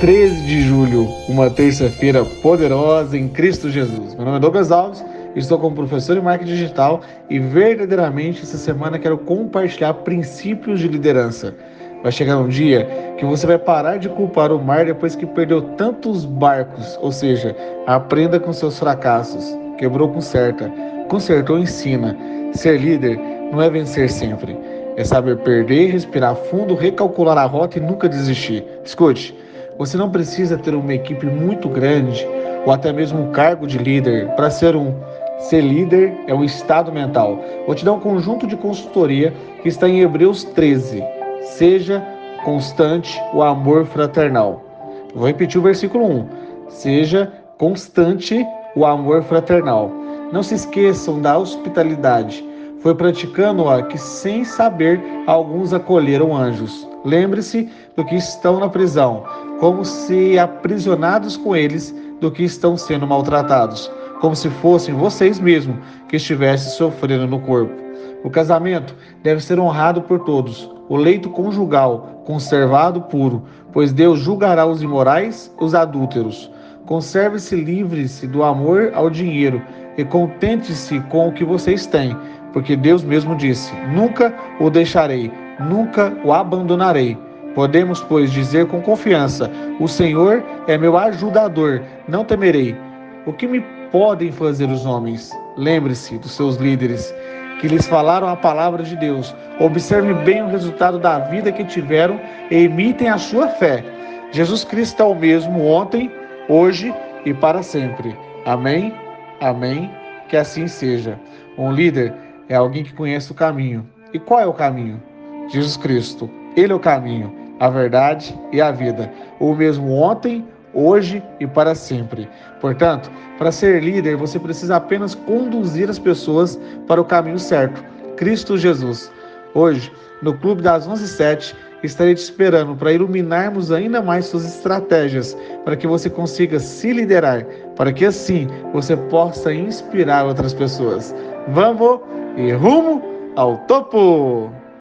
13 de julho, uma terça-feira poderosa em Cristo Jesus. Meu nome é Douglas Alves, estou como professor em marketing digital e verdadeiramente essa semana quero compartilhar princípios de liderança. Vai chegar um dia que você vai parar de culpar o mar depois que perdeu tantos barcos, ou seja, aprenda com seus fracassos. Quebrou, conserta. Consertou, ensina. Ser líder não é vencer sempre, é saber perder, respirar fundo, recalcular a rota e nunca desistir. Escute. Você não precisa ter uma equipe muito grande ou até mesmo um cargo de líder para ser um. Ser líder é um estado mental. Vou te dar um conjunto de consultoria que está em Hebreus 13. Seja constante o amor fraternal. Vou repetir o versículo 1. Seja constante o amor fraternal. Não se esqueçam da hospitalidade. Foi praticando-a que, sem saber, alguns acolheram anjos. Lembre-se do que estão na prisão, como se aprisionados com eles do que estão sendo maltratados, como se fossem vocês mesmos que estivessem sofrendo no corpo. O casamento deve ser honrado por todos, o leito conjugal conservado puro, pois Deus julgará os imorais, os adúlteros. Conserve-se livre-se do amor ao dinheiro e contente-se com o que vocês têm, porque Deus mesmo disse: Nunca o deixarei, nunca o abandonarei. Podemos, pois, dizer com confiança: O Senhor é meu ajudador, não temerei. O que me podem fazer os homens? Lembre-se dos seus líderes que lhes falaram a palavra de Deus. Observe bem o resultado da vida que tiveram e imitem a sua fé. Jesus Cristo é o mesmo ontem, hoje e para sempre. Amém? Amém? Que assim seja. Um líder é alguém que conhece o caminho. E qual é o caminho? Jesus Cristo. Ele é o caminho, a verdade e a vida. O mesmo ontem, hoje e para sempre. Portanto, para ser líder, você precisa apenas conduzir as pessoas para o caminho certo, Cristo Jesus. Hoje, no Clube das 11 estarei te esperando para iluminarmos ainda mais suas estratégias, para que você consiga se liderar, para que assim você possa inspirar outras pessoas. Vamos e rumo ao topo!